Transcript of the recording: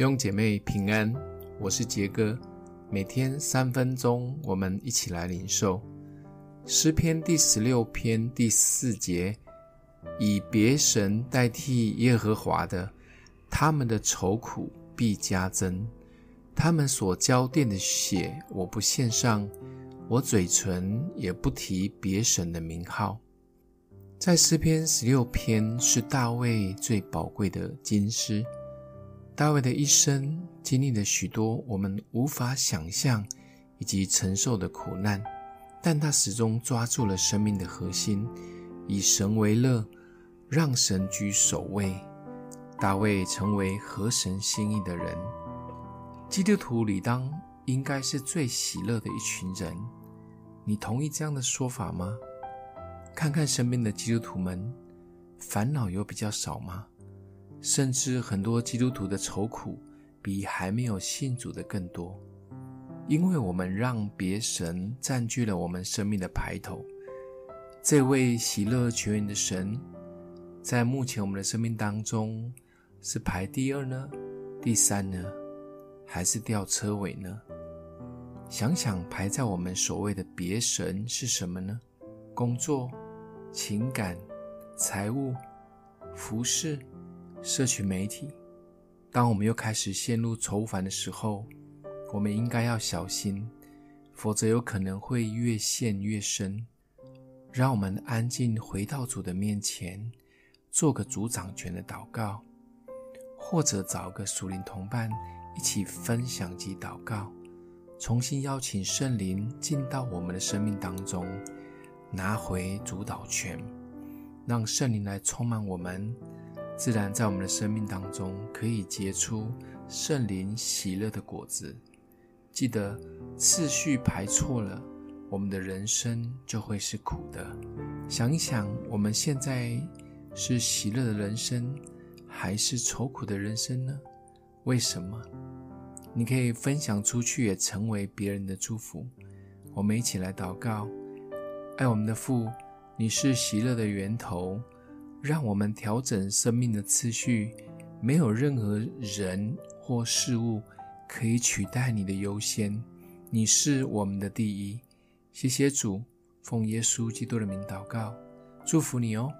弟兄姐妹平安，我是杰哥。每天三分钟，我们一起来领受诗篇第十六篇第四节：以别神代替耶和华的，他们的愁苦必加增。他们所浇奠的血，我不献上，我嘴唇也不提别神的名号。在诗篇十六篇是大卫最宝贵的金诗。大卫的一生经历了许多我们无法想象以及承受的苦难，但他始终抓住了生命的核心，以神为乐，让神居首位。大卫成为合神心意的人。基督徒理当应该是最喜乐的一群人。你同意这样的说法吗？看看身边的基督徒们，烦恼有比较少吗？甚至很多基督徒的愁苦比还没有信主的更多，因为我们让别神占据了我们生命的排头。这位喜乐全然的神，在目前我们的生命当中是排第二呢？第三呢？还是吊车尾呢？想想排在我们所谓的别神是什么呢？工作、情感、财务、服饰。社群媒体，当我们又开始陷入愁烦的时候，我们应该要小心，否则有可能会越陷越深。让我们安静回到主的面前，做个主掌权的祷告，或者找个属灵同伴一起分享及祷告，重新邀请圣灵进到我们的生命当中，拿回主导权，让圣灵来充满我们。自然在我们的生命当中可以结出圣灵喜乐的果子。记得次序排错了，我们的人生就会是苦的。想一想，我们现在是喜乐的人生，还是愁苦的人生呢？为什么？你可以分享出去，也成为别人的祝福。我们一起来祷告：爱我们的父，你是喜乐的源头。让我们调整生命的次序，没有任何人或事物可以取代你的优先。你是我们的第一。谢谢主，奉耶稣基督的名祷告，祝福你哦。